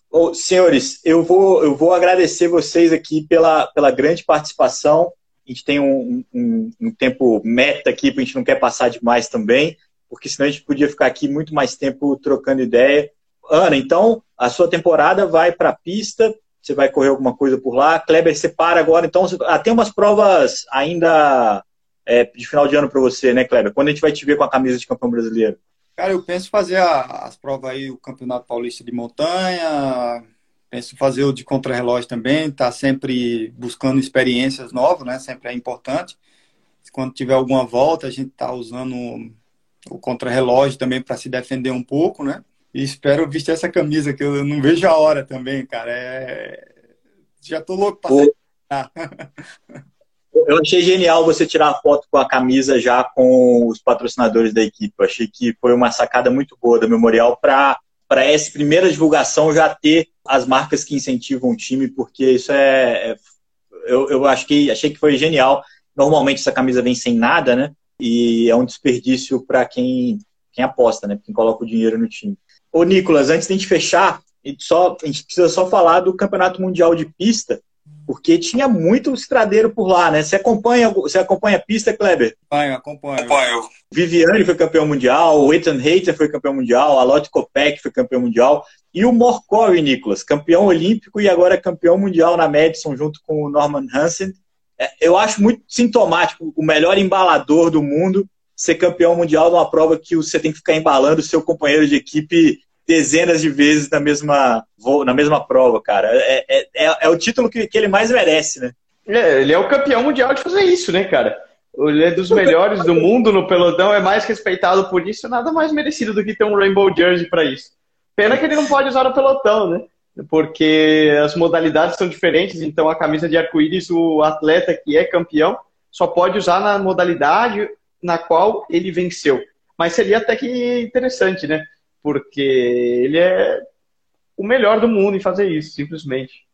Oh, senhores, eu vou, eu vou agradecer vocês aqui pela, pela grande participação. A gente tem um, um, um tempo meta aqui, a gente não quer passar demais também, porque senão a gente podia ficar aqui muito mais tempo trocando ideia. Ana, então a sua temporada vai para a pista, você vai correr alguma coisa por lá. Kleber, você para agora, então ah, tem umas provas ainda é, de final de ano para você, né, Kleber? Quando a gente vai te ver com a camisa de campeão brasileiro? Cara, eu penso fazer a, as provas aí, o Campeonato Paulista de Montanha, penso fazer o de contrarrelógio também, tá sempre buscando experiências novas, né? Sempre é importante. Quando tiver alguma volta, a gente tá usando o contrarrelógio também para se defender um pouco, né? E espero vestir essa camisa, que eu não vejo a hora também, cara. É... Já tô louco para Eu achei genial você tirar a foto com a camisa já com os patrocinadores da equipe. Eu achei que foi uma sacada muito boa da Memorial para para essa primeira divulgação já ter as marcas que incentivam o time, porque isso é, é eu, eu acho que achei que foi genial. Normalmente essa camisa vem sem nada, né? E é um desperdício para quem quem aposta, né? Quem coloca o dinheiro no time. Ô, Nicolas, antes de a gente fechar, só, a gente precisa só falar do Campeonato Mundial de Pista, porque tinha muito estradeiro por lá, né? Você acompanha, você acompanha a pista, Kleber? Acompanho, acompanho. acompanho. Viviane foi campeão mundial, o Ethan Hayter foi campeão mundial, a Lotte Kopeck foi campeão mundial, e o Morkov, Nicolas, campeão olímpico e agora campeão mundial na Madison junto com o Norman Hansen. É, eu acho muito sintomático o melhor embalador do mundo ser campeão mundial numa prova que você tem que ficar embalando o seu companheiro de equipe dezenas de vezes na mesma, na mesma prova, cara. É, é, é, é o título que, que ele mais merece, né? É, ele é o campeão mundial de fazer isso, né, cara? Ele é dos melhores do mundo no pelotão, é mais respeitado por isso, nada mais merecido do que ter um Rainbow Jersey para isso. Pena que ele não pode usar no pelotão, né? Porque as modalidades são diferentes, então a camisa de arco-íris, o atleta que é campeão, só pode usar na modalidade na qual ele venceu. Mas seria até que interessante, né? Porque ele é o melhor do mundo em fazer isso, simplesmente.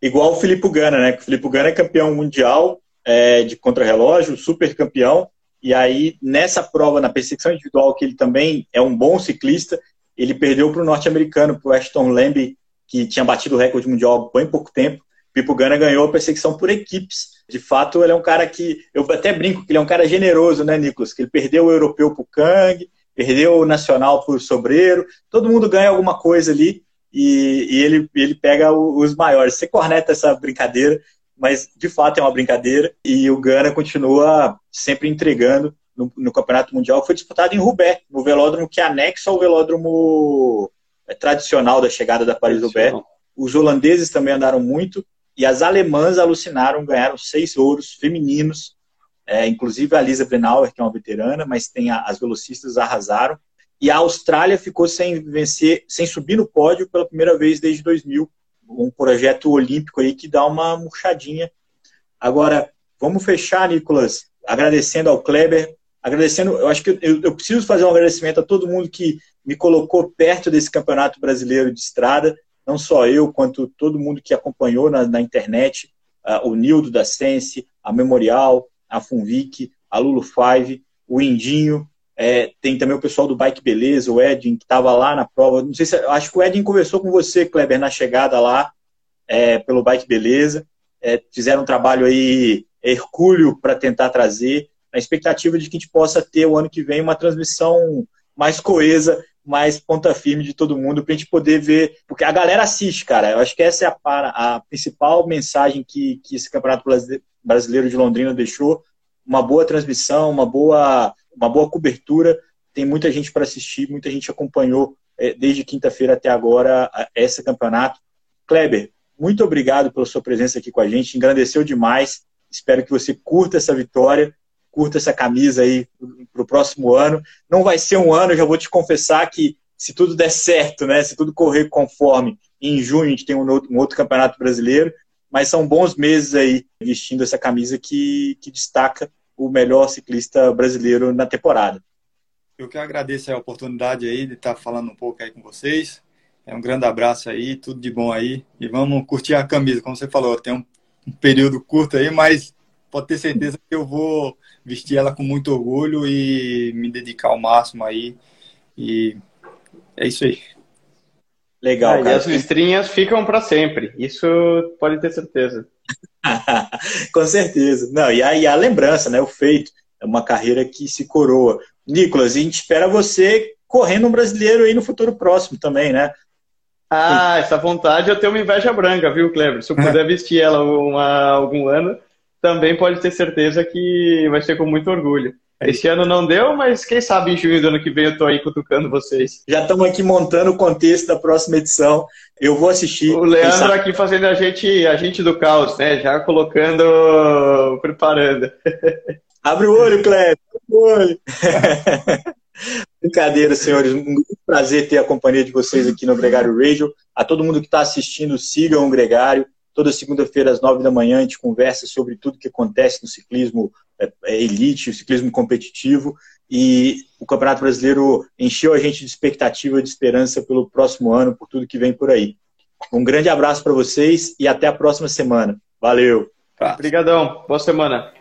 Igual o Filipe Gana, né? O Filipe Gana é campeão mundial é, de contrarrelógio, super campeão. E aí, nessa prova, na perseguição individual, que ele também é um bom ciclista, ele perdeu para o norte-americano, para o Ashton Lamb, que tinha batido o recorde mundial há bem pouco tempo. Pipo Gana ganhou a perseguição por equipes. De fato, ele é um cara que. Eu até brinco que ele é um cara generoso, né, Nicolas? Que ele perdeu o europeu para o Kang, perdeu o nacional o Sobreiro. Todo mundo ganha alguma coisa ali e, e ele, ele pega os maiores. Você corneta essa brincadeira, mas de fato é uma brincadeira. E o Gana continua sempre entregando no, no Campeonato Mundial. Foi disputado em Roubaix, no velódromo que anexa ao velódromo é, tradicional da chegada da Paris-Roubaix. Os holandeses também andaram muito. E as alemãs alucinaram, ganharam seis ouros femininos, é, inclusive a Lisa Brenauer, que é uma veterana, mas tem a, as velocistas arrasaram. E a Austrália ficou sem vencer, sem subir no pódio pela primeira vez desde 2000. Um projeto olímpico aí que dá uma murchadinha. Agora, vamos fechar, Nicolas, agradecendo ao Kleber, agradecendo, eu acho que eu, eu preciso fazer um agradecimento a todo mundo que me colocou perto desse campeonato brasileiro de estrada não só eu, quanto todo mundo que acompanhou na, na internet, uh, o Nildo da Sense, a Memorial, a Funvic, a Lulu Five, o Indinho, é, tem também o pessoal do Bike Beleza, o Edin, que estava lá na prova. Não sei se. Acho que o Edin conversou com você, Kleber, na chegada lá, é, pelo Bike Beleza. É, fizeram um trabalho aí hercúleo para tentar trazer, na expectativa de que a gente possa ter o ano que vem uma transmissão mais coesa mais ponta firme de todo mundo para a gente poder ver. Porque a galera assiste, cara. Eu acho que essa é a, a principal mensagem que, que esse Campeonato Brasileiro de Londrina deixou. Uma boa transmissão, uma boa, uma boa cobertura. Tem muita gente para assistir, muita gente acompanhou é, desde quinta-feira até agora esse campeonato. Kleber, muito obrigado pela sua presença aqui com a gente. Engrandeceu demais. Espero que você curta essa vitória curta essa camisa aí para o próximo ano. Não vai ser um ano, já vou te confessar que se tudo der certo, né, se tudo correr conforme, em junho a gente tem um outro, um outro campeonato brasileiro, mas são bons meses aí vestindo essa camisa que, que destaca o melhor ciclista brasileiro na temporada. Eu que agradeço a oportunidade aí de estar falando um pouco aí com vocês. É um grande abraço aí, tudo de bom aí. E vamos curtir a camisa, como você falou, tem um, um período curto aí, mas pode ter certeza que eu vou vestir ela com muito orgulho e me dedicar ao máximo aí. E é isso aí. Legal, ah, cara. E as listrinhas ficam para sempre. Isso pode ter certeza. com certeza. Não, e a, e a lembrança, né? O feito. É uma carreira que se coroa. Nicolas, a gente espera você correndo um brasileiro aí no futuro próximo também, né? Ah, essa vontade eu tenho uma inveja branca, viu, Kleber? Se eu puder vestir ela uma, algum ano, também pode ter certeza que vai ser com muito orgulho. Esse ano não deu, mas quem sabe em junho do ano que vem eu tô aí cutucando vocês. Já estamos aqui montando o contexto da próxima edição. Eu vou assistir. O Leandro aqui fazendo a gente, a gente do caos, né? Já colocando, preparando. Abre o olho, Cleber. Abre o olho. Brincadeira, senhores. Um prazer ter a companhia de vocês aqui no Gregário Radio. A todo mundo que está assistindo, sigam o Gregário. Toda segunda-feira, às nove da manhã, a gente conversa sobre tudo que acontece no ciclismo é, é elite, o ciclismo competitivo. E o Campeonato Brasileiro encheu a gente de expectativa, de esperança pelo próximo ano, por tudo que vem por aí. Um grande abraço para vocês e até a próxima semana. Valeu. Obrigadão. Boa semana.